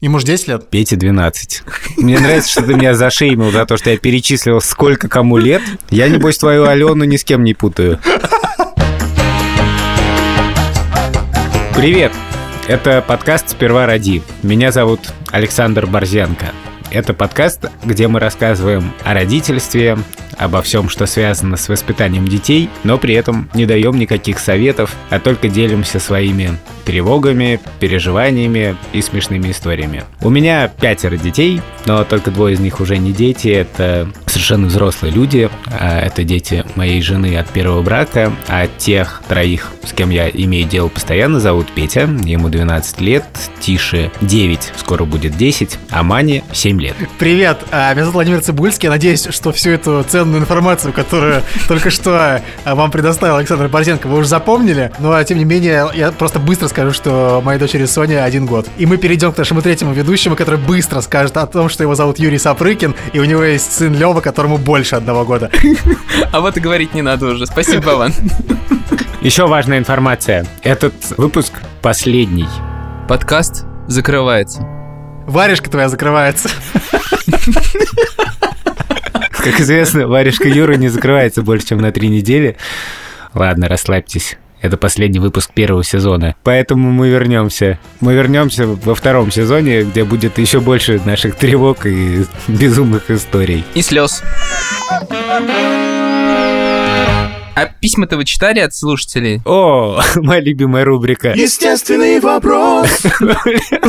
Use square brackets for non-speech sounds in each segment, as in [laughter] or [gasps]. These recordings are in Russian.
Ему же 10 лет. Пете 12. Мне нравится, что ты меня зашеймил за то, что я перечислил, сколько кому лет. Я, небось, твою Алену ни с кем не путаю. Привет! Это подкаст «Сперва роди». Меня зовут Александр Борзенко. Это подкаст, где мы рассказываем о родительстве, обо всем, что связано с воспитанием детей, но при этом не даем никаких советов, а только делимся своими тревогами, переживаниями и смешными историями. У меня пятеро детей, но только двое из них уже не дети, это совершенно взрослые люди, а это дети моей жены от первого брака, а тех троих, с кем я имею дело постоянно, зовут Петя, ему 12 лет, Тише 9, скоро будет 10, а Мане 7 лет. Привет, а, меня зовут Владимир Цибульский, надеюсь, что всю эту ценную ценную информацию, которую [laughs] только что э, вам предоставил Александр Борзенко, вы уже запомнили. Но, ну, а тем не менее, я просто быстро скажу, что моей дочери Соня один год. И мы перейдем к нашему третьему ведущему, который быстро скажет о том, что его зовут Юрий Сапрыкин, и у него есть сын Лева, которому больше одного года. [laughs] А вот и говорить не надо уже. Спасибо, Вован. [laughs] Еще важная информация. Этот выпуск последний. Подкаст закрывается. Варежка твоя закрывается. Как известно, варежка Юры не закрывается больше, чем на три недели. Ладно, расслабьтесь. Это последний выпуск первого сезона. Поэтому мы вернемся. Мы вернемся во втором сезоне, где будет еще больше наших тревог и безумных историй. И слез. А письма-то вы читали от слушателей? О, [laughs] моя любимая рубрика. Естественный вопрос. [laughs]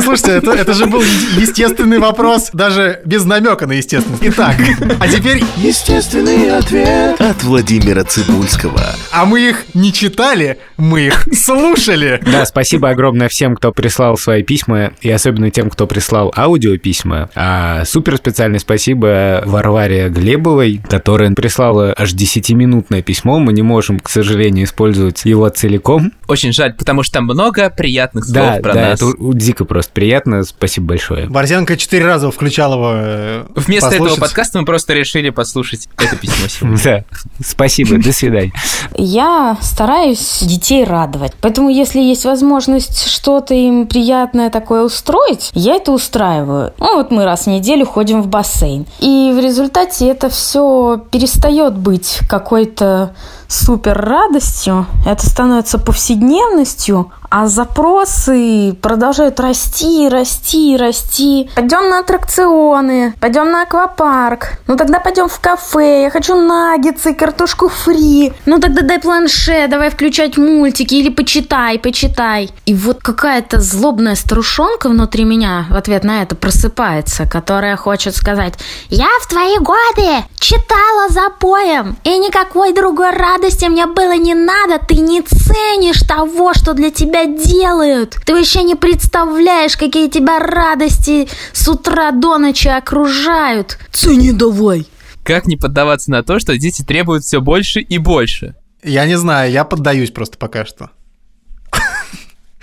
Слушайте, это, это же был естественный вопрос, даже без намека на естественность. Итак, а теперь естественный ответ от Владимира Цибульского. А мы их не читали, мы их слушали. Да, спасибо огромное всем, кто прислал свои письма, и особенно тем, кто прислал аудиописьма. А супер специальное спасибо Варваре Глебовой, которая прислала аж 10-минутное письмо. Мы не не можем, к сожалению, использовать его целиком. Очень жаль, потому что там много приятных слов да, про да, нас. это дико просто приятно. Спасибо большое. Борзянка четыре раза включал его э, Вместо послушать. этого подкаста мы просто решили послушать это письмо сегодня. [laughs] Да, спасибо, до свидания. Я стараюсь детей радовать, поэтому если есть возможность что-то им приятное такое устроить, я это устраиваю. Ну вот мы раз в неделю ходим в бассейн. И в результате это все перестает быть какой-то супер радостью, это становится повседневностью, а запросы продолжают расти, расти, расти. Пойдем на аттракционы, пойдем на аквапарк. Ну тогда пойдем в кафе. Я хочу наггетсы, картошку фри. Ну тогда дай планшет, давай включать мультики или почитай, почитай. И вот какая-то злобная старушонка внутри меня в ответ на это просыпается, которая хочет сказать, я в твои годы читала за поем, и никакой другой радости мне было не надо, ты не ценишь того, что для тебя делают. Ты вообще не представляешь, какие тебя радости с утра до ночи окружают. Цени давай. Как не поддаваться на то, что дети требуют все больше и больше? Я не знаю, я поддаюсь просто пока что.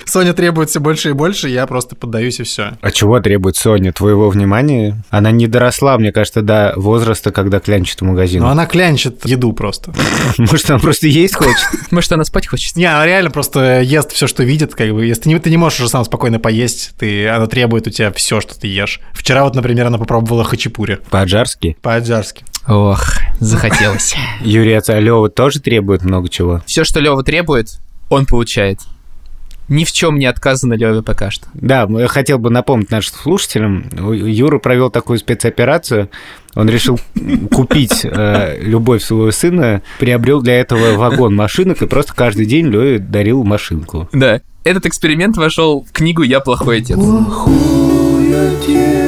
Соня требует все больше и больше, я просто поддаюсь и все. А чего требует Соня? Твоего внимания? Она не доросла, мне кажется, до возраста, когда клянчит в магазин. Ну, она клянчит еду просто. [laughs] Может, она просто есть хочет? [laughs] Может, она спать хочет? Не, она реально просто ест все, что видит, как бы. Если ты не, можешь уже сам спокойно поесть, ты, она требует у тебя все, что ты ешь. Вчера вот, например, она попробовала хачапури. По-аджарски? По-аджарски. Ох, захотелось. [laughs] Юрий, а Лёва тоже требует много чего? Все, что Лева требует, он получает ни в чем не отказано Леве пока что. Да, я хотел бы напомнить нашим слушателям, Юра провел такую спецоперацию, он решил [laughs] купить э, любовь своего сына, приобрел для этого вагон машинок и просто каждый день Леве дарил машинку. Да, этот эксперимент вошел в книгу «Я плохой отец». Плохой отец.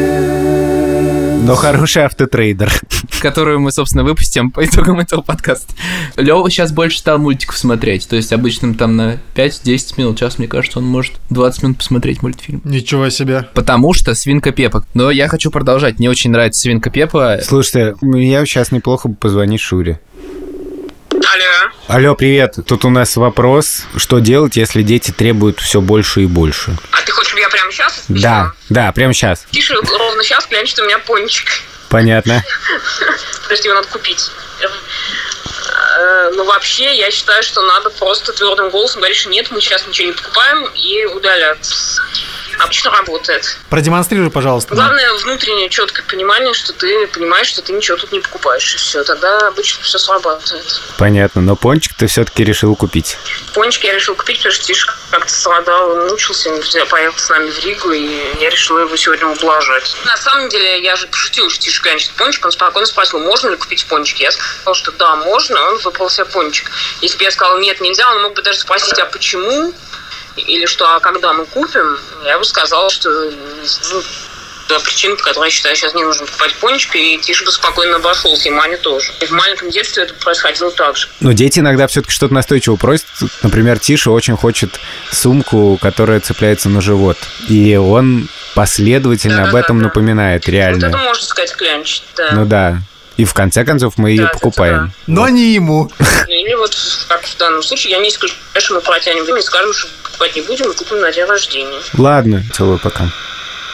Но хороший автотрейдер. Которую мы, собственно, выпустим по итогам этого подкаста. Лёва сейчас больше стал мультиков смотреть. То есть обычным там на 5-10 минут, час, мне кажется, он может 20 минут посмотреть мультфильм. Ничего себе. Потому что Свинка Пепа. Но я хочу продолжать. Мне очень нравится Свинка Пепа. Слушайте, я сейчас неплохо бы позвонить Шуре. Алло. Алло, привет. Тут у нас вопрос, что делать, если дети требуют все больше и больше? А ты хочешь, чтобы я прямо сейчас? отвечала? Да, да, прямо сейчас. Тише, ровно сейчас клянчит у меня пончик. Понятно. [laughs] Подожди, его надо купить. Э, Ну, вообще, я считаю, что надо просто твердым голосом говорить, что нет, мы сейчас ничего не покупаем и удаляться. Обычно работает. Продемонстрируй, пожалуйста. Главное внутреннее четкое понимание, что ты понимаешь, что ты ничего тут не покупаешь. И все, тогда обычно все срабатывает. Понятно, но пончик ты все-таки решил купить. Пончики я решил купить, потому что Тиша как-то страдал, он мучился, он поехал с нами в Ригу, и я решила его сегодня ублажать. На самом деле, я же пошутила, что Тиша конечно, пончик, он спокойно спросил, можно ли купить пончики. Я сказала, что да, можно, он выбрал себе пончик. Если бы я сказала, нет, нельзя, он мог бы даже спросить, а почему? Или что, а когда мы купим? Я бы сказала, что ну, да, причина, по которой я считаю, сейчас не нужно покупать пончик, и Тиша бы спокойно обошелся, и Маня тоже. И в маленьком детстве это происходило так же. Но дети иногда все-таки что-то настойчиво просят. Например, Тиша очень хочет сумку, которая цепляется на живот. И он последовательно об Да-да-да-да. этом напоминает, Вот это реально. можно сказать клянчить, да. Ну да. И в конце концов мы ее Да, покупаем. Но не ему. [laughs] Или вот, как в данном случае, я не исключаю, что мы протянем время и скажем, что покупать не будем, и купим на день рождения. Ладно, целую пока.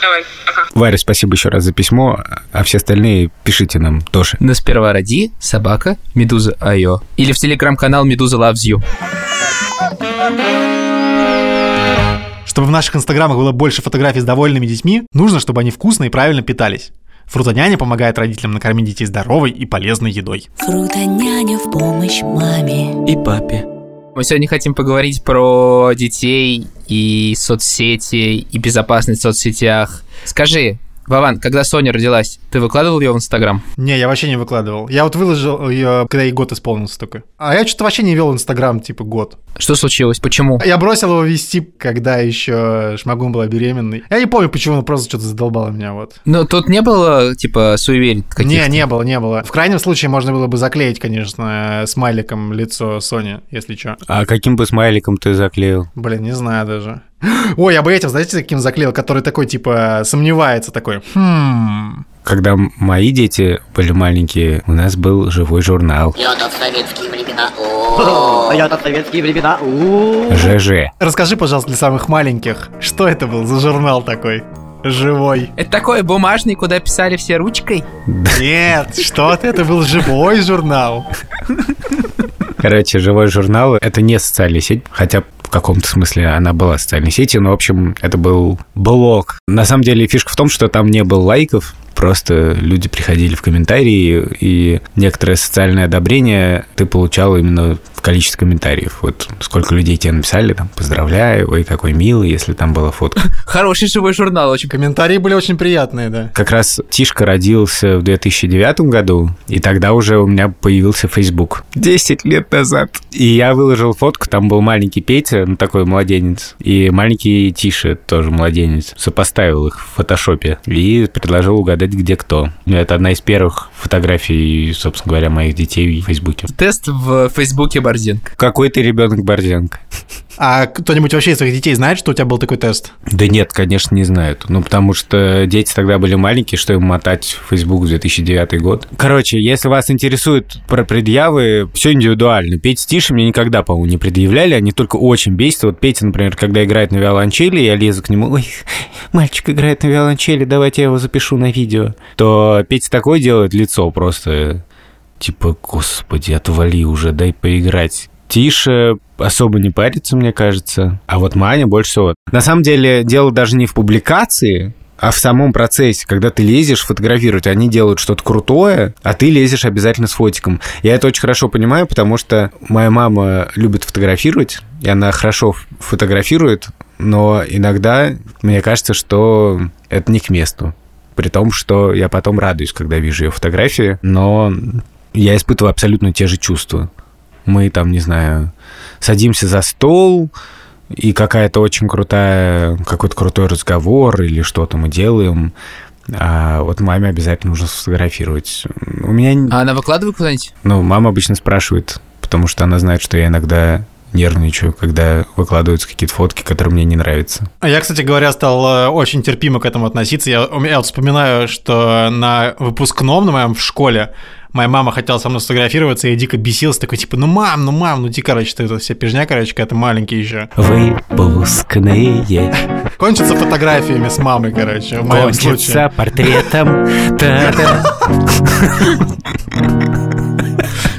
Давай, пока. Варя, спасибо еще раз за письмо, а все остальные пишите нам тоже. Но сперва роди, собака, Медуза Айо. Или в телеграм-канал Медуза Loves You. Чтобы в наших инстаграмах было больше фотографий с довольными детьми, нужно, чтобы они вкусно и правильно питались. Фрутоняня помогает родителям накормить детей здоровой и полезной едой. Фрутоняня в помощь маме. И папе. Мы сегодня хотим поговорить про детей и соцсети, и безопасность в соцсетях. Скажи, Вован, когда Соня родилась, ты выкладывал ее в Инстаграм? Не, я вообще не выкладывал. Я вот выложил ее, когда ей год исполнился только. А я что-то вообще не вел Инстаграм, типа, год. Что случилось? Почему? Я бросил его вести, когда еще Шмагун была беременной. Я не помню, почему, но просто что-то задолбало меня, вот. Ну, тут не было, типа, суеверий каких-то? Не, не было, не было. В крайнем случае можно было бы заклеить, конечно, смайликом лицо Сони, если что. А каким бы смайликом ты заклеил? Блин, не знаю даже. [gasps] Ой, я бы этим, знаете, каким заклеил, который такой, типа, сомневается, такой, хм... Когда мои дети были маленькие, у нас был живой журнал Я-то в советские времена. О, [laughs] Я-то в советские времена. ЖЖ. Расскажи, пожалуйста, для самых маленьких, что это был за журнал такой? Живой. Это такой бумажный, куда писали все ручкой? Нет, что ты, это был живой журнал. [laughs] Короче, живой журнал — это не социальная сеть, хотя в каком-то смысле она была социальной сетью, но, в общем, это был блог. На самом деле фишка в том, что там не было лайков, просто люди приходили в комментарии, и некоторое социальное одобрение ты получал именно в количестве комментариев. Вот сколько людей тебе написали, там, поздравляю, ой, какой милый, если там была фотка. [laughs] Хороший живой журнал, очень Комментарии были очень приятные, да. Как раз Тишка родился в 2009 году, и тогда уже у меня появился Facebook. 10 лет назад. И я выложил фотку, там был маленький Петя, ну такой младенец, и маленький Тиша, тоже младенец. Сопоставил их в фотошопе и предложил угадать, где кто. Это одна из первых фотографий, собственно говоря, моих детей в Фейсбуке. Тест в Фейсбуке Борзенко. Какой ты ребенок Борзенко? А кто-нибудь вообще из своих детей знает, что у тебя был такой тест? Да нет, конечно, не знают. Ну, потому что дети тогда были маленькие, что им мотать в Facebook в 2009 год. Короче, если вас интересует про предъявы, все индивидуально. Петя с Тишей мне никогда, по-моему, не предъявляли, они только очень бесят. Вот Петя, например, когда играет на виолончели, я лезу к нему, ой, мальчик играет на виолончели, давайте я его запишу на видео. То Петя такое делает лицо просто, типа, господи, отвали уже, дай поиграть. Тише особо не парится, мне кажется. А вот Маня больше всего. На самом деле, дело даже не в публикации, а в самом процессе, когда ты лезешь фотографировать, они делают что-то крутое, а ты лезешь обязательно с фотиком. Я это очень хорошо понимаю, потому что моя мама любит фотографировать, и она хорошо фотографирует, но иногда мне кажется, что это не к месту. При том, что я потом радуюсь, когда вижу ее фотографии, но я испытываю абсолютно те же чувства. Мы там, не знаю, садимся за стол, и какая-то очень крутая, какой-то крутой разговор или что-то мы делаем. А вот маме обязательно нужно сфотографировать. У меня, А она выкладывает куда-нибудь? ну, мама обычно спрашивает, потому что она знает, что я иногда нервничаю, когда выкладываются какие-то фотки, которые мне не нравятся. А Я, кстати говоря, стал э, очень терпимо к этому относиться. Я, я вот вспоминаю, что на выпускном на моем в школе моя мама хотела со мной сфотографироваться, и я дико бесился, такой, типа, ну, мам, ну, мам, ну, ти, короче, ты это вся пижня, короче, ты маленький еще. Выпускные Кончится фотографиями с мамой, короче, в моем случае. кончатся портретом.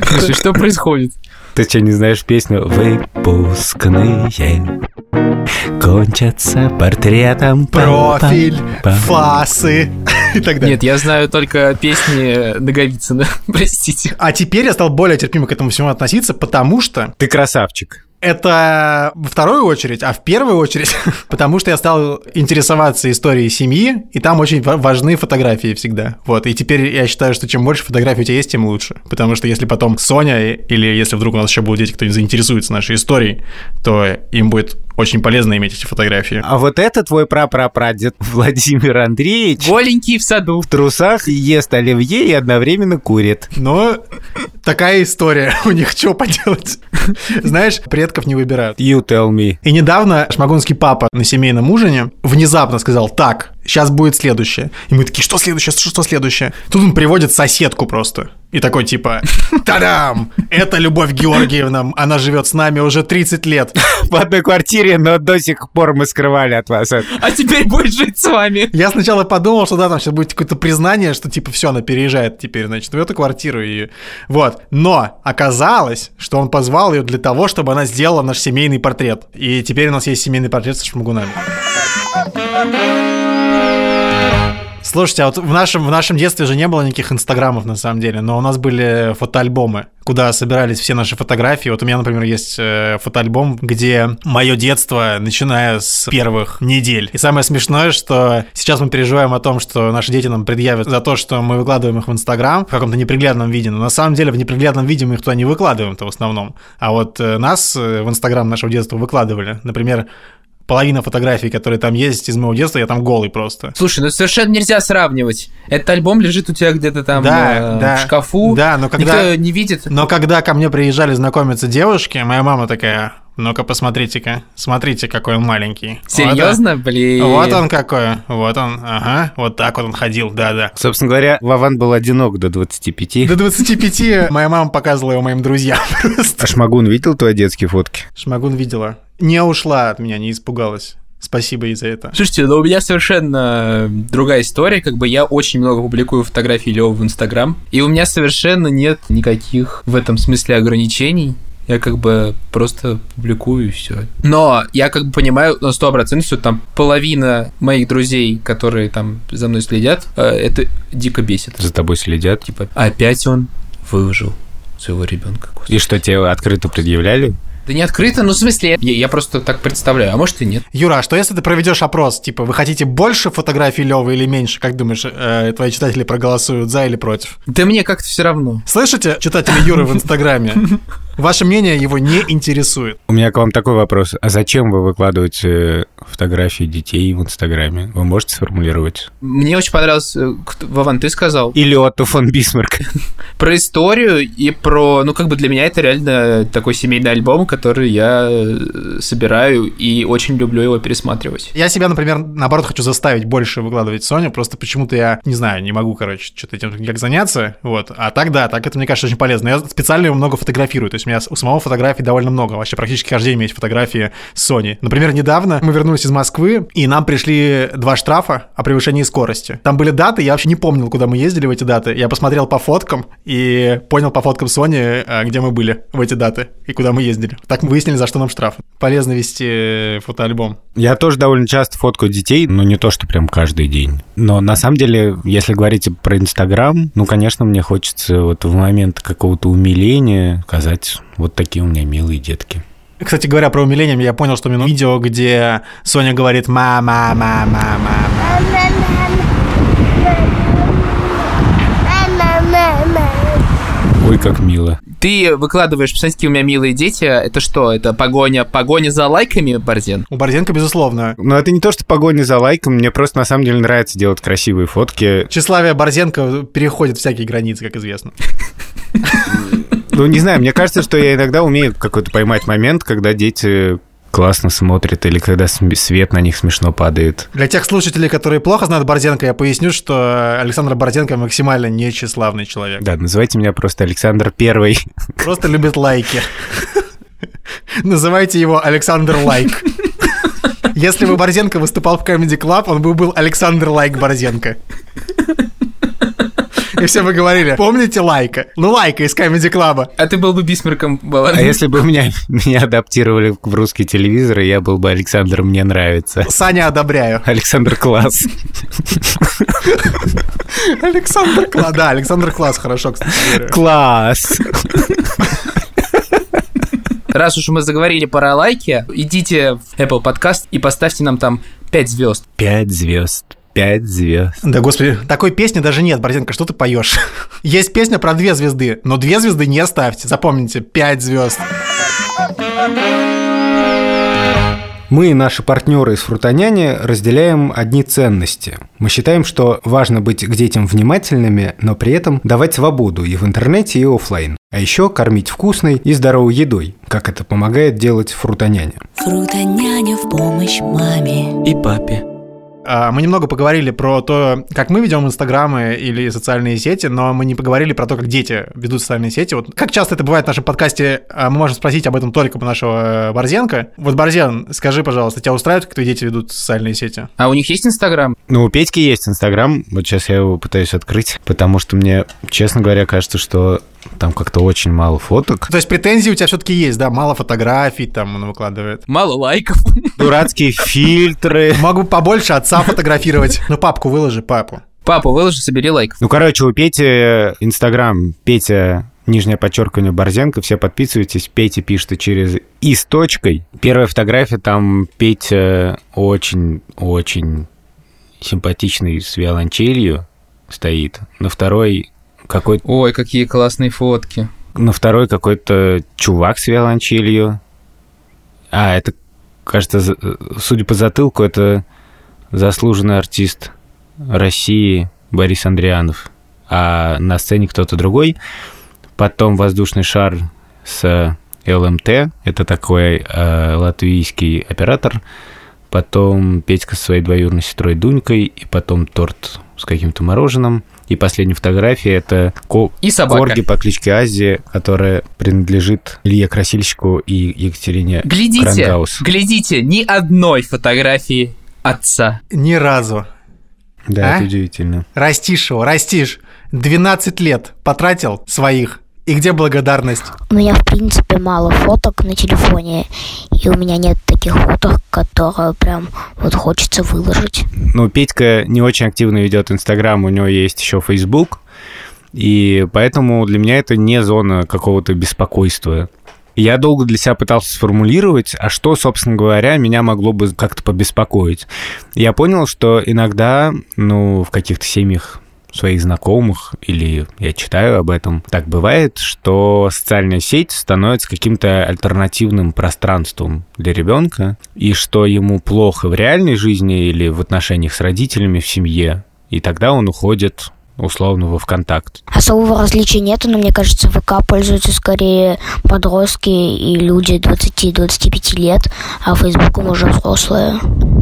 Слушай, что происходит? Ты что, не знаешь песню? Выпускные. Кончатся портретом Профиль, фасы [laughs] и так далее. Нет, я знаю только песни Наговицына, [laughs] простите. А теперь я стал более терпимо к этому всему относиться, потому что Ты красавчик. это во вторую очередь, а в первую очередь, [laughs] потому что я стал интересоваться историей семьи, и там очень ва- важны фотографии всегда. Вот, и теперь я считаю, что чем больше фотографий у тебя есть, тем лучше. Потому что если потом Соня, или если вдруг у нас еще будут дети, кто заинтересуется нашей историей, то им будет очень полезно иметь эти фотографии. А вот это твой прапрапрадед [laughs] Владимир Андреевич Голенький в саду. в трусах ест оливье и одновременно курит. Но такая история [laughs] у них, что поделать? Знаешь, предков не выбирают. You tell me. И недавно шмагунский папа на семейном ужине внезапно сказал, так, сейчас будет следующее. И мы такие, что следующее, что, что следующее? Тут он приводит соседку просто. И такой типа, [laughs] тадам, это Любовь Георгиевна, она живет с нами уже 30 лет. [laughs] В одной квартире, но до сих пор мы скрывали от вас это. А теперь будет жить с вами. Я сначала подумал, что да, там сейчас будет какое-то признание, что типа все, она переезжает теперь, значит, в эту квартиру и вот. Но оказалось, что он позвал ее для того, чтобы она сделала наш семейный портрет. И теперь у нас есть семейный портрет со шмагунами. Слушайте, а вот в нашем, в нашем детстве же не было никаких инстаграмов на самом деле, но у нас были фотоальбомы, куда собирались все наши фотографии. Вот у меня, например, есть э, фотоальбом, где мое детство, начиная с первых недель. И самое смешное, что сейчас мы переживаем о том, что наши дети нам предъявят за то, что мы выкладываем их в Инстаграм в каком-то неприглядном виде. Но на самом деле в неприглядном виде мы их туда не выкладываем-то в основном. А вот э, нас э, в Инстаграм нашего детства выкладывали. Например, половина фотографий, которые там есть из моего детства, я там голый просто. Слушай, ну совершенно нельзя сравнивать. Этот альбом лежит у тебя где-то там Да, э, да. в шкафу. Да, но когда- Никто не видит. Но когда ко мне приезжали знакомиться девушки, моя мама такая, ну-ка посмотрите-ка, смотрите, какой он маленький. Серьезно, блин. Вот он, вот он какой, вот он, ага, вот так вот он ходил, да-да. Собственно говоря, Вован был одинок до 25. До 25 моя мама показывала его моим друзьям [laughs] просто. А Шмагун видел твои детские фотки? Шмагун видела. Не ушла от меня, не испугалась. Спасибо ей за это. Слушайте, ну у меня совершенно другая история. Как бы я очень много публикую фотографий Лёвы в Инстаграм, и у меня совершенно нет никаких в этом смысле ограничений. Я как бы просто публикую и все. Но я как бы понимаю на 100%, что там половина моих друзей, которые там за мной следят, э, это дико бесит. За тобой следят. Типа, опять он выложил своего ребенка. И что, тебе открыто предъявляли? Да не открыто, ну в смысле, я, я просто так представляю, а может и нет. Юра, а что если ты проведешь опрос, типа, вы хотите больше фотографий Левы или меньше? Как думаешь, э, твои читатели проголосуют за или против? Да мне как-то все равно. Слышите, читатели Юры в Инстаграме? Ваше мнение его не интересует. У меня к вам такой вопрос. А зачем вы выкладываете фотографии детей в Инстаграме? Вы можете сформулировать? Мне очень понравилось, э, кто- Вован, ты сказал, Или Отто фон Бисмарк? [laughs] про историю и про, ну как бы для меня это реально такой семейный альбом, который я э, собираю и очень люблю его пересматривать. Я себя, например, наоборот, хочу заставить больше выкладывать Соню, просто почему-то я, не знаю, не могу, короче, что-то этим никак заняться, вот. А так, да, так это, мне кажется, очень полезно. Я специально его много фотографирую, то есть меня у самого фотографий довольно много, вообще практически каждый день у меня есть фотографии с Соней. Например, недавно мы вернулись из Москвы, и нам пришли два штрафа о превышении скорости. Там были даты, я вообще не помнил, куда мы ездили в эти даты. Я посмотрел по фоткам и понял по фоткам Сони, а, где мы были в эти даты и куда мы ездили. Так мы выяснили, за что нам штраф. Полезно вести э, фотоальбом. Я тоже довольно часто фоткаю детей, но не то, что прям каждый день. Но на самом деле, если говорить про Инстаграм, ну, конечно, мне хочется вот в момент какого-то умиления сказать, вот такие у меня милые детки. Кстати говоря, про умиление, я понял, что мне нужно видео, где Соня говорит «мама, мама, мама». Ой, как мило. Ты выкладываешь, посмотрите, у меня милые дети. Это что? Это погоня, погоня за лайками, Борзен? У Борзенко, безусловно. Но это не то, что погоня за лайком, мне просто на самом деле нравится делать красивые фотки. Тщеславие Борзенко переходит всякие границы, как известно. [laughs] Ну, не знаю, мне кажется, что я иногда умею какой-то поймать момент, когда дети классно смотрят или когда свет на них смешно падает. Для тех слушателей, которые плохо знают Борзенко, я поясню, что Александр Борзенко максимально не тщеславный человек. Да, называйте меня просто Александр Первый. Просто любит лайки. Называйте его Александр Лайк. Если бы Борзенко выступал в Comedy Club, он бы был Александр Лайк Борзенко. И все мы говорили, помните Лайка? Ну, Лайка из Comedy Club. А ты был бы Бисмарком, А Балан. если бы меня, [laughs] меня адаптировали в русский телевизор, я был бы Александр «Мне нравится». Саня, одобряю. Александр Класс. Александр Класс. Да, Александр Класс, хорошо, кстати. говоря. Класс! Раз уж мы заговорили про лайки, идите в Apple Podcast и поставьте нам там 5 звезд. Пять звезд. Пять звезд. Да, господи, такой песни даже нет, Борзенко, что ты поешь? [laughs] Есть песня про две звезды, но две звезды не ставьте, запомните, пять звезд. Мы и наши партнеры из Фрутоняни разделяем одни ценности. Мы считаем, что важно быть к детям внимательными, но при этом давать свободу и в интернете, и оффлайн. А еще кормить вкусной и здоровой едой, как это помогает делать Фрутоняня. Фрутоняня в помощь маме. И папе. А, Мы немного поговорили про то, как мы ведем инстаграмы или социальные сети, но мы не поговорили про то, как дети ведут социальные сети. Вот как часто это бывает в нашем подкасте, а, мы можем спросить об этом только у нашего э, Борзенко. Вот, Борзен, скажи, пожалуйста, тебя устраивает, как твои дети ведут социальные сети? А у них есть Инстаграм? Ну, у Петьки есть Инстаграм, вот сейчас я его пытаюсь открыть, потому что мне, честно говоря, кажется, что там как-то очень мало фоток. То есть претензии у тебя все-таки есть, да? Мало фотографий там он выкладывает. Мало лайков. [laughs] Дурацкие фильтры. Могу побольше отца фотографировать. Ну, папку выложи, папу. Папа, выложи, собери лайков. Ну, короче, у Пети Инстаграм, Петя, нижнее подчеркивание, Борзенко, все подписывайтесь, Петя пишет через «и» с точкой. Первая фотография, там Петя очень-очень симпатичный с виолончелью стоит. На второй какой Ой, какие классные фотки. на второй какой-то чувак с виолончелью. А, это, кажется, судя по затылку, это заслуженный артист России Борис Андрианов. А на сцене кто-то другой. Потом воздушный шар с ЛМТ. Это такой э, латвийский оператор. Потом Петька со своей двоюродной сестрой Дунькой. И потом торт с каким-то мороженым. И последняя фотография это ко- И собака. корги по кличке Азия, которая принадлежит Илье Красильщику и Екатерине Глядите, Крангаус. глядите, ни одной фотографии отца. Ни разу. Да, А? это удивительно. Растишь его, растишь. 12 лет потратил своих. И где благодарность? У меня, в принципе, мало фоток на телефоне, и у меня нет таких фоток, которые прям вот хочется выложить. Ну, Петька не очень активно ведет Инстаграм, у него есть еще Фейсбук, и поэтому для меня это не зона какого-то беспокойства. Я долго для себя пытался сформулировать, а что, собственно говоря, меня могло бы как-то побеспокоить. Я понял, что иногда, ну, в каких-то семьях своих знакомых, или я читаю об этом, так бывает, что социальная сеть становится каким-то альтернативным пространством для ребенка, и что ему плохо в реальной жизни или в отношениях с родителями в семье, и тогда он уходит условно во ВКонтакт. Особого различия нету, но мне кажется, ВК пользуются скорее подростки и люди 20-25 лет, а Фейсбуком уже взрослые.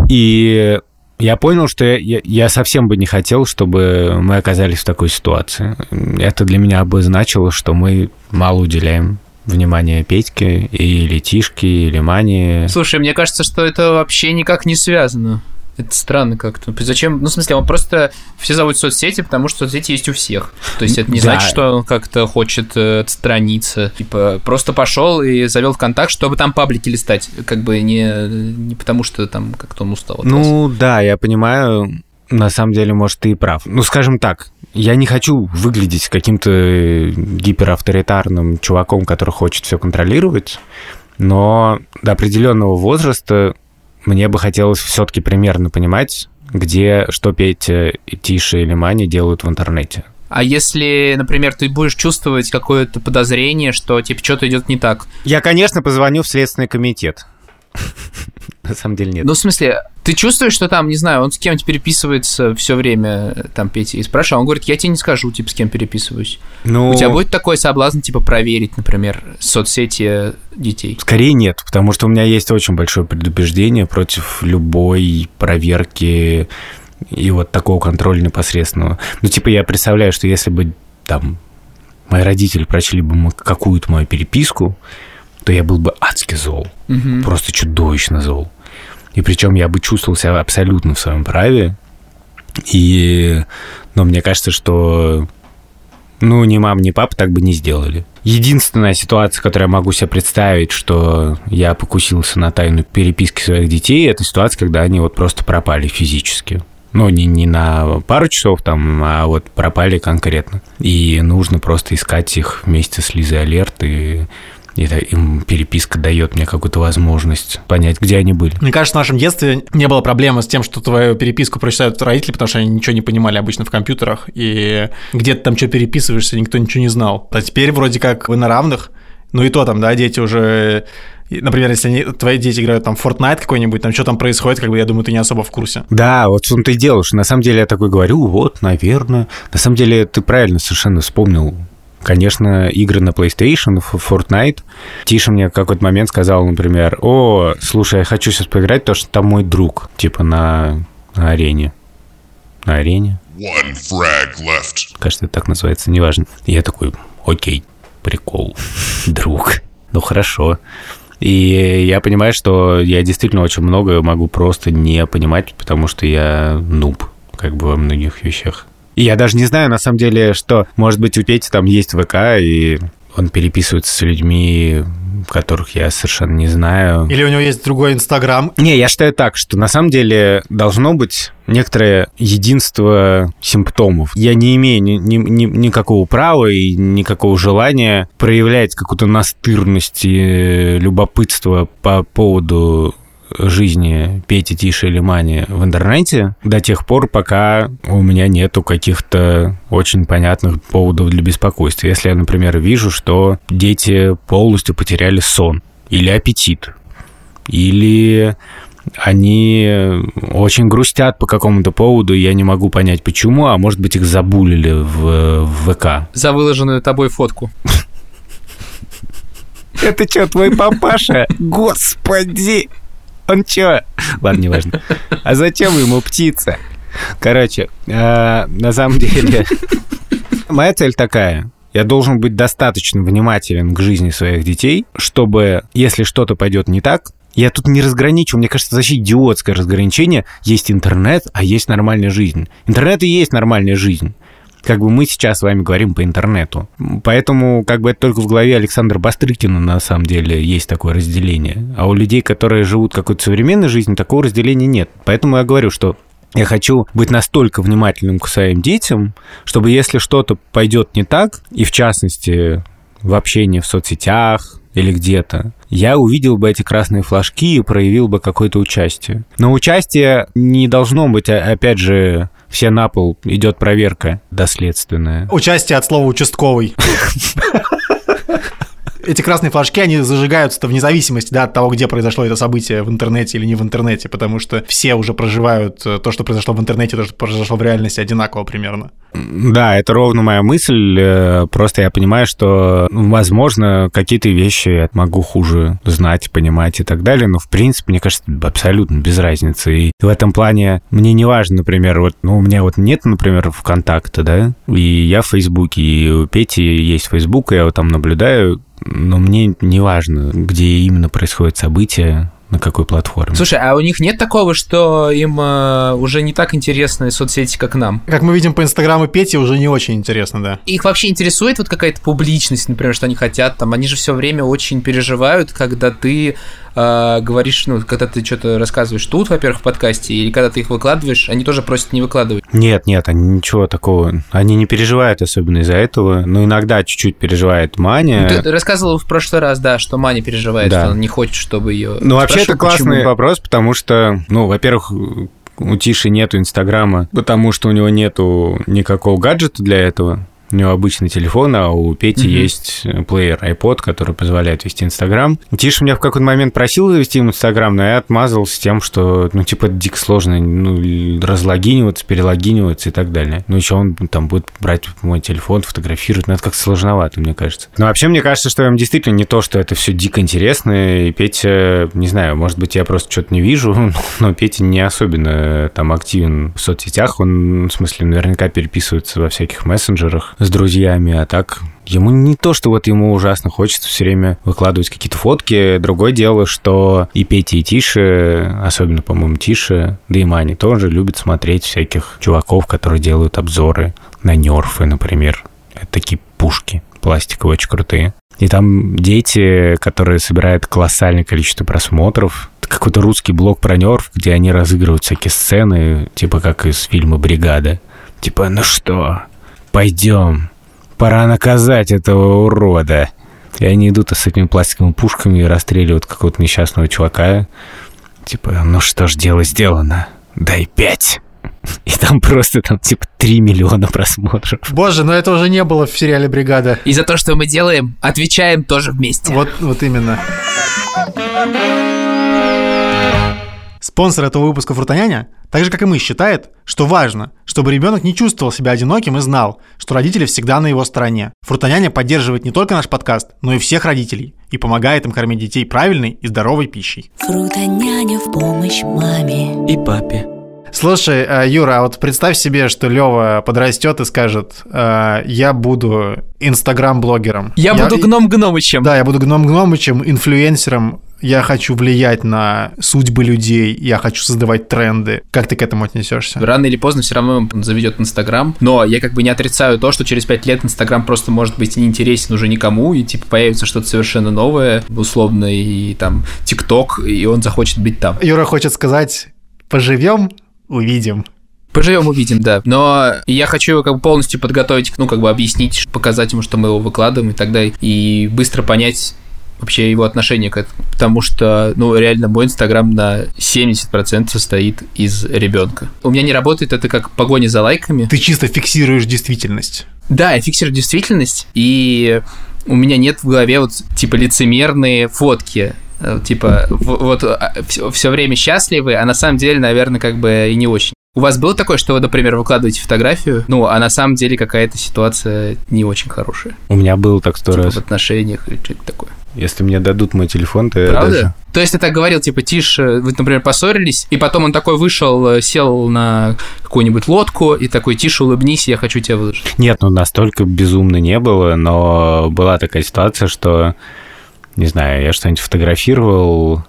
И я понял, что я, я- я совсем бы не хотел, чтобы мы оказались в такой ситуации. Это для меня бы значило, что мы мало уделяем внимания Петьке и Летишке, или Мане. Слушай, мне кажется, что это вообще никак не связано. Это странно как-то. Зачем? Ну, в смысле, он просто все зовут соцсети, потому что соцсети есть у всех. То есть это не Да. значит, что он как-то хочет э, отстраниться. Типа, просто пошел и завел ВКонтакт, чтобы там паблики листать. Как бы не, не потому, что там как-то он устал. от вас. Ну да, я понимаю. На самом деле, может, ты и прав. Ну, скажем так, я не хочу выглядеть каким-то гиперавторитарным чуваком, который хочет все контролировать, но до определенного возраста мне бы хотелось все-таки примерно понимать, где что Петя, Тиша или Маня делают в интернете. А если, например, ты будешь чувствовать какое-то подозрение, что типа что-то идет не так, Я, конечно, позвоню в Следственный комитет. На самом деле нет. Ну, в смысле, ты чувствуешь, что там, не знаю, он с кем-то переписывается все время, там, Петя, и спрашиваю, а он говорит, я тебе не скажу, типа, с кем переписываюсь. Ну, У тебя будет такой соблазн, типа, проверить, например, соцсети детей? Скорее нет, потому что у меня есть очень большое предубеждение против любой проверки и вот такого контроля непосредственного. Ну, типа, я представляю, что если бы там мои родители прочли бы какую-то мою переписку, то я был бы адски зол. Мгм. Просто чудовищно зол. И причем я бы чувствовал себя абсолютно в своем праве. И, но мне кажется, что Ну, ни мам, ни папа так бы не сделали. Единственная ситуация, которую я могу себе представить, что я покусился на тайну переписки своих детей, это ситуация, когда они вот просто пропали физически. Ну, не, не на пару часов там, а вот пропали конкретно. И нужно просто искать их вместе с Лизой Алерт и это им переписка дает мне какую-то возможность понять, где они были. Мне кажется, в нашем детстве не было проблемы с тем, что твою переписку прочитают родители, потому что они ничего не понимали обычно в компьютерах, и где ты там что переписываешься, никто ничего не знал. А теперь вроде как вы на равных, ну и то там, да, дети уже Например, если они, твои дети играют там Fortnite какой-нибудь, там что там происходит, как бы я думаю, ты не особо в курсе. Да, вот что ты делаешь. На самом деле я такой говорю, вот, наверное. На самом деле ты правильно совершенно вспомнил Конечно, игры на PlayStation, Fortnite. Тиша мне в какой-то момент сказал, например, о, слушай, я хочу сейчас поиграть, потому что там мой друг, типа на, на арене. На арене? One frag left. Кажется, это так называется, неважно. И я такой, окей, прикол, друг. Ну, хорошо. И я понимаю, что я действительно очень много могу просто не понимать, потому что я нуб, как бы во многих вещах. И я даже не знаю, на самом деле, что, может быть, у Пети там есть ВК, и он переписывается с людьми, которых я совершенно не знаю. Или у него есть другой Инстаграм. Не, я считаю так, что на самом деле должно быть некоторое единство симптомов. Я не имею ни, ни, ни, никакого права и никакого желания проявлять какую-то настырность и любопытство по поводу жизни Пети, Тиши или Мани в интернете до тех пор, пока у меня нету каких-то очень понятных поводов для беспокойства. Если я, например, вижу, что дети полностью потеряли сон или аппетит, или они очень грустят по какому-то поводу, и я не могу понять, почему, а может быть, их забулили в, в ВК. За выложенную тобой фотку. Это что, твой папаша? Господи! Он чё? Ладно, не важно. А зачем ему птица? Короче, э, на самом деле, моя цель такая. Я должен быть достаточно внимателен к жизни своих детей, чтобы, если что-то пойдет не так, я тут не разграничу. Мне кажется, вообще идиотское разграничение. Есть интернет, а есть нормальная жизнь. Интернет и есть нормальная жизнь как бы мы сейчас с вами говорим по интернету. Поэтому как бы это только в голове Александра Бастрыкина на самом деле есть такое разделение. А у людей, которые живут какой-то современной жизнью, такого разделения нет. Поэтому я говорю, что я хочу быть настолько внимательным к своим детям, чтобы если что-то пойдет не так, и в частности в общении в соцсетях или где-то, я увидел бы эти красные флажки и проявил бы какое-то участие. Но участие не должно быть, опять же, все на пол, идет проверка доследственная. Участие от слова участковый. [laughs] эти красные флажки, они зажигаются-то вне зависимости да, от того, где произошло это событие, в интернете или не в интернете, потому что все уже проживают э, то, что произошло в интернете, то, что произошло в реальности, одинаково примерно. Да, это ровно моя мысль. Э, просто я понимаю, что, ну, возможно, какие-то вещи я могу хуже знать, понимать и так далее, но, в принципе, мне кажется, абсолютно без разницы. И в этом плане мне не важно, например, вот, ну, у меня вот нет, например, ВКонтакта, да, и я в Фейсбуке, и у Пети есть Фейсбук, и я его там наблюдаю, но мне не важно, где именно происходит событие, на какой платформе. Слушай, а у них нет такого, что им э, уже не так интересны соцсети, как нам? Как мы видим по Инстаграму Пети, уже не очень интересно, да. Их вообще интересует вот какая-то публичность, например, что они хотят там. Они же все время очень переживают, когда ты э, говоришь, ну, когда ты что-то рассказываешь тут, во-первых, в подкасте, или когда ты их выкладываешь, они тоже просят не выкладывать. Нет, нет, они ничего такого. Они не переживают особенно из-за этого. Но иногда чуть-чуть переживает Маня. Ты, рассказывал в прошлый раз, да, что Маня переживает, да. что она не хочет, чтобы ее. Ну, вообще, это классный почему? вопрос, потому что, ну, во-первых, у Тиши нету Инстаграма, потому что у него нету никакого гаджета для этого у него обычный телефон, а у Пети mm-hmm. есть э, плеер iPod, который позволяет вести Инстаграм. Тиша меня в какой-то момент просил завести Инстаграм, но я отмазался тем, что, ну, типа, это дико сложно ну, разлогиниваться, перелогиниваться и так далее. Ну, еще он там будет брать мой телефон, фотографировать, ну, это как-то сложновато, мне кажется. Но вообще, мне кажется, что им действительно не то, что это все дико интересно, и Петя, не знаю, может быть, я просто что-то не вижу, [laughs] но Петя не особенно там активен в соцсетях, он, в смысле, наверняка переписывается во всяких мессенджерах, с друзьями, а так Ему не то, что вот ему ужасно хочется все время выкладывать какие-то фотки. Другое дело, что и Петя, и Тише, особенно, по-моему, Тише, да и Мани тоже любят смотреть всяких чуваков, которые делают обзоры на нерфы, например, Это такие пушки пластиковые, очень крутые. И там дети, которые собирают колоссальное количество просмотров. Какой-то русский блог про нерв, где они разыгрывают всякие сцены, типа как из фильма «Бригада». Типа, ну что, пойдем, пора наказать этого урода. И они идут с этими пластиковыми пушками и расстреливают какого-то несчастного чувака. Типа, ну что ж, дело сделано. Дай пять. И там просто там типа 3 миллиона просмотров. Боже, но это уже не было в сериале «Бригада». И за то, что мы делаем, отвечаем тоже вместе. Вот, вот именно. Спонсор этого выпуска Фрутоняня, так же как и мы, считает, что важно, чтобы ребенок не чувствовал себя одиноким и знал, что родители всегда на его стороне. Фрутоняня поддерживает не только наш подкаст, но и всех родителей и помогает им кормить детей правильной и здоровой пищей. Фрутоняня в помощь маме. И папе. Слушай, э, Юра, а вот представь себе, что Лева подрастет и скажет, э, я буду инстаграм-блогером. Я, буду гном-гномычем. Да, я буду гном-гномычем, инфлюенсером, я хочу влиять на судьбы людей, я хочу создавать тренды. Как ты к этому отнесешься? Рано или поздно все равно он заведет Инстаграм, но я как бы не отрицаю то, что через пять лет Инстаграм просто может быть неинтересен уже никому, и типа появится что-то совершенно новое, условно, и там ТикТок, и он захочет быть там. Юра хочет сказать, поживем, увидим. Поживем, увидим, да. Но я хочу его как бы полностью подготовить, ну, как бы объяснить, показать ему, что мы его выкладываем и так далее, и быстро понять, вообще его отношение к этому. Потому что, ну, реально, мой Инстаграм на 70% состоит из ребенка. У меня не работает это как погоня за лайками. Ты чисто фиксируешь действительность. Да, я фиксирую действительность, и у меня нет в голове вот типа лицемерные фотки. Э, Типа, в- вот все время счастливы, а на самом деле, наверное, как бы и не очень. У вас было такое, что вы, например, выкладываете фотографию, ну, а на самом деле какая-то ситуация не очень хорошая? У меня было так сто Типа раз. в отношениях или что-то такое. Если мне дадут мой телефон, то я Правда? даже... То есть ты так говорил, типа, Тиш, э, вы, например, поссорились, и потом он такой вышел, э, сел на какую-нибудь лодку, и такой, Тиш, улыбнись, я хочу тебя выложить. Нет, ну настолько безумно не было, но была такая ситуация, что, не знаю, я что-нибудь фотографировал,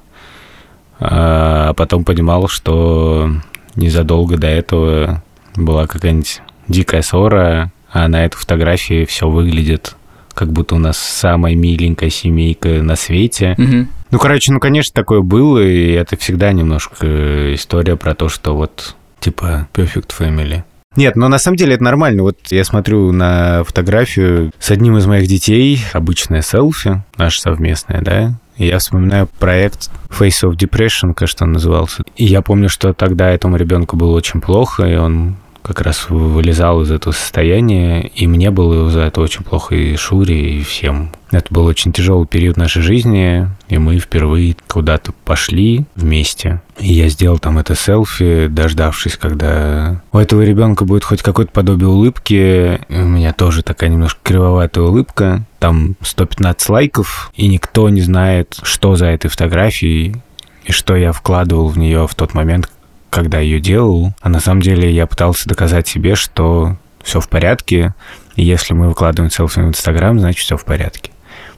а потом понимал, что незадолго до этого была какая-нибудь дикая ссора, а на этой фотографии все выглядит как будто у нас самая миленькая семейка на свете. Мгм. Ну, короче, ну, конечно, такое было, и это всегда немножко история про то, что вот, типа, perfect family. Нет, но на самом деле это нормально. Вот я смотрю на фотографию с одним из моих детей, обычное селфи, наше совместное, да, и я вспоминаю проект Face of Depression, кажется, он назывался. И я помню, что тогда этому ребенку было очень плохо, и он как раз вылезал из этого состояния, и мне было за это очень плохо, и Шуре, и всем. Это был очень тяжелый период нашей жизни, и мы впервые куда-то пошли вместе. И я сделал там это селфи, дождавшись, когда у этого ребенка будет хоть какое-то подобие улыбки. И у меня тоже такая немножко кривоватая улыбка. Там 115 лайков, и никто не знает, что за этой фотографией, и что я вкладывал в нее в тот момент, когда ее делал. А на самом деле я пытался доказать себе, что все в порядке, и если мы выкладываем селфи в Инстаграм, значит все в порядке.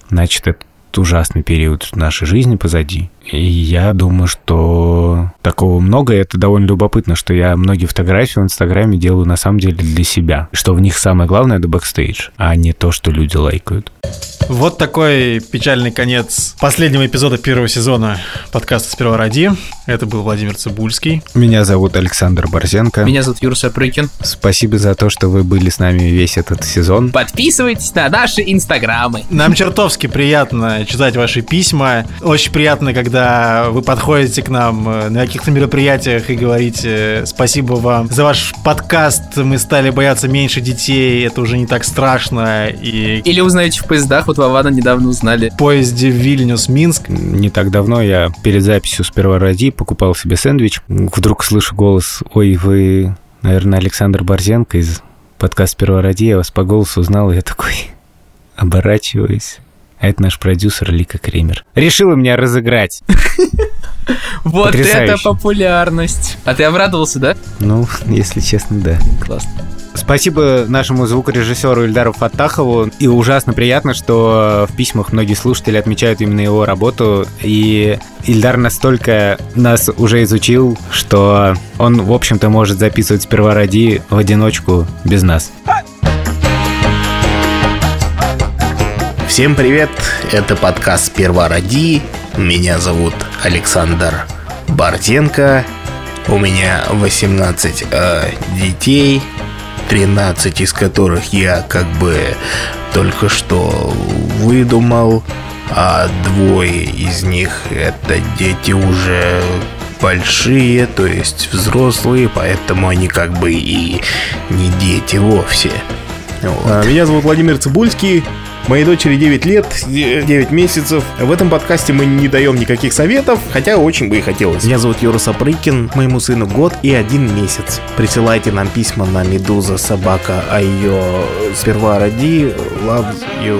Значит, этот ужасный период нашей жизни позади. Я думаю, что такого много, и это довольно любопытно, что я многие фотографии в Инстаграме делаю на самом деле для себя. Что в них самое главное — это бэкстейдж, а не то, что люди лайкают. Вот такой печальный конец последнего эпизода первого сезона подкаста «Сперва ради». Это был Владимир Цибульский. Меня зовут Александр Борзенко. Меня зовут Юра Сапрыкин. Спасибо за то, что вы были с нами весь этот сезон. Подписывайтесь на наши инстаграмы. Нам чертовски приятно читать ваши письма. Очень приятно, когда вы подходите к нам э, на каких-то мероприятиях и говорите спасибо вам за ваш подкаст. Мы стали бояться меньше детей. Это уже не так страшно. И Или узнаете в поездах, вот Вована недавно узнали. в поезде Вильнюс-Минск Не так давно я перед записью «Сперва ради» покупал себе сэндвич. Вдруг слышу голос «Ой, вы, наверное, Александр Борзенко из подкаста «Сперва ради». Я вас по голосу узнал, и я такой [laughs] оборачиваюсь. А это наш продюсер Лика Кремер. Решила меня разыграть. [laughs] Вот это популярность. А ты обрадовался, да? Ну, если честно, да. Классно. Спасибо нашему звукорежиссеру Ильдару Фаттахову. И ужасно приятно, что в письмах многие слушатели отмечают именно его работу. И Ильдар настолько нас уже изучил, что он, в общем-то, может записывать сперва ради в одиночку без нас. Всем привет, это подкаст «Сперва ради». Меня зовут Александр Борзенко. У меня 18 э, детей, 13 из которых я как бы только что выдумал, а двое из них это дети уже большие, то есть взрослые, поэтому они как бы и не дети вовсе. Вот. А, меня зовут Владимир Цибульский. Моей дочери 9 лет, 9 месяцев. В этом подкасте мы не даем никаких советов, хотя очень бы и хотелось. Меня зовут Юра Сапрыкин, моему сыну год и один месяц. Присылайте нам письма на Медуза Собака, а ее сперва ради, love you.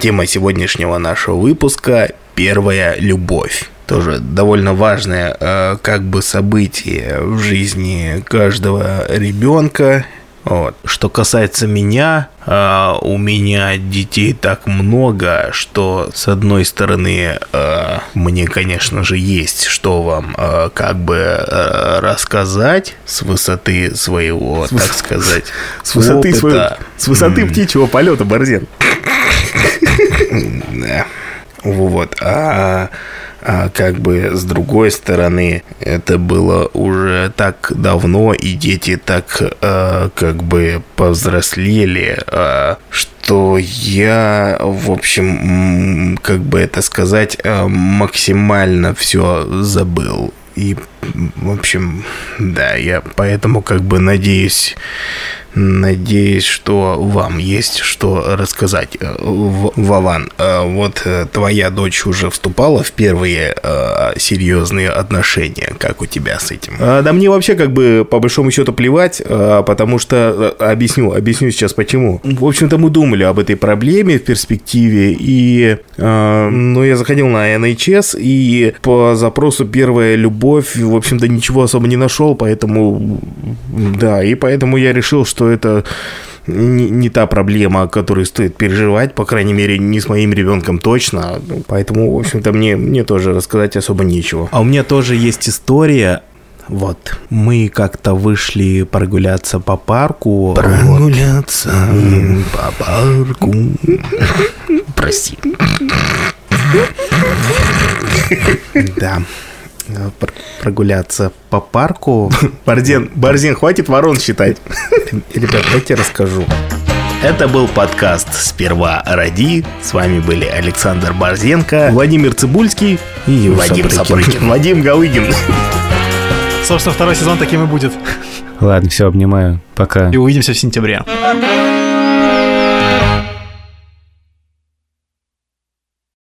Тема сегодняшнего нашего выпуска – первая любовь тоже довольно важное э, как бы событие в жизни каждого ребенка. Вот. Что касается меня, э, у меня детей так много, что с одной стороны э, мне, конечно же, есть что вам э, как бы э, рассказать с высоты своего, с так сказать, [laughs] с высоты своего, с высоты птичьего полета, Борзен. [laughs] Вот. А а как бы с другой стороны, это было уже так давно, и дети так э, как бы повзрослели, э, что я, в общем, как бы это сказать, э, максимально все забыл. И, в общем, да, я поэтому как бы надеюсь Надеюсь, что вам есть что рассказать. Э, Вован, э, вот э, твоя дочь уже вступала в первые серьезные отношения. Как у тебя с этим? А, да мне вообще как бы по большому счету плевать, потому что объясню, объясню сейчас почему. В общем-то мы думали об этой проблеме в перспективе и, ну, я заходил на NHS и по запросу первая любовь, в общем-то ничего особо не нашел, поэтому, да, и поэтому я решил, что что это не, не та проблема, о которой стоит переживать, по крайней мере, не с моим ребенком точно. Поэтому, в общем-то, мне, мне тоже рассказать особо нечего. А у меня тоже есть история вот, мы как-то вышли прогуляться по парку. Прогуляться вот. по парку. Прости. [laughs] Да. Э, прогуляться по парку. [laughs] Борзен, Борзен, хватит ворон считать. Ребят, давайте расскажу. Это был подкаст «Сперва ради». С вами были Александр Борзенко, Владимир Цибульский и Вадим Сапрыкин. Вадим Галыгин. Собственно, второй сезон таким и будет. Ладно, все, обнимаю. Пока. И увидимся в сентябре.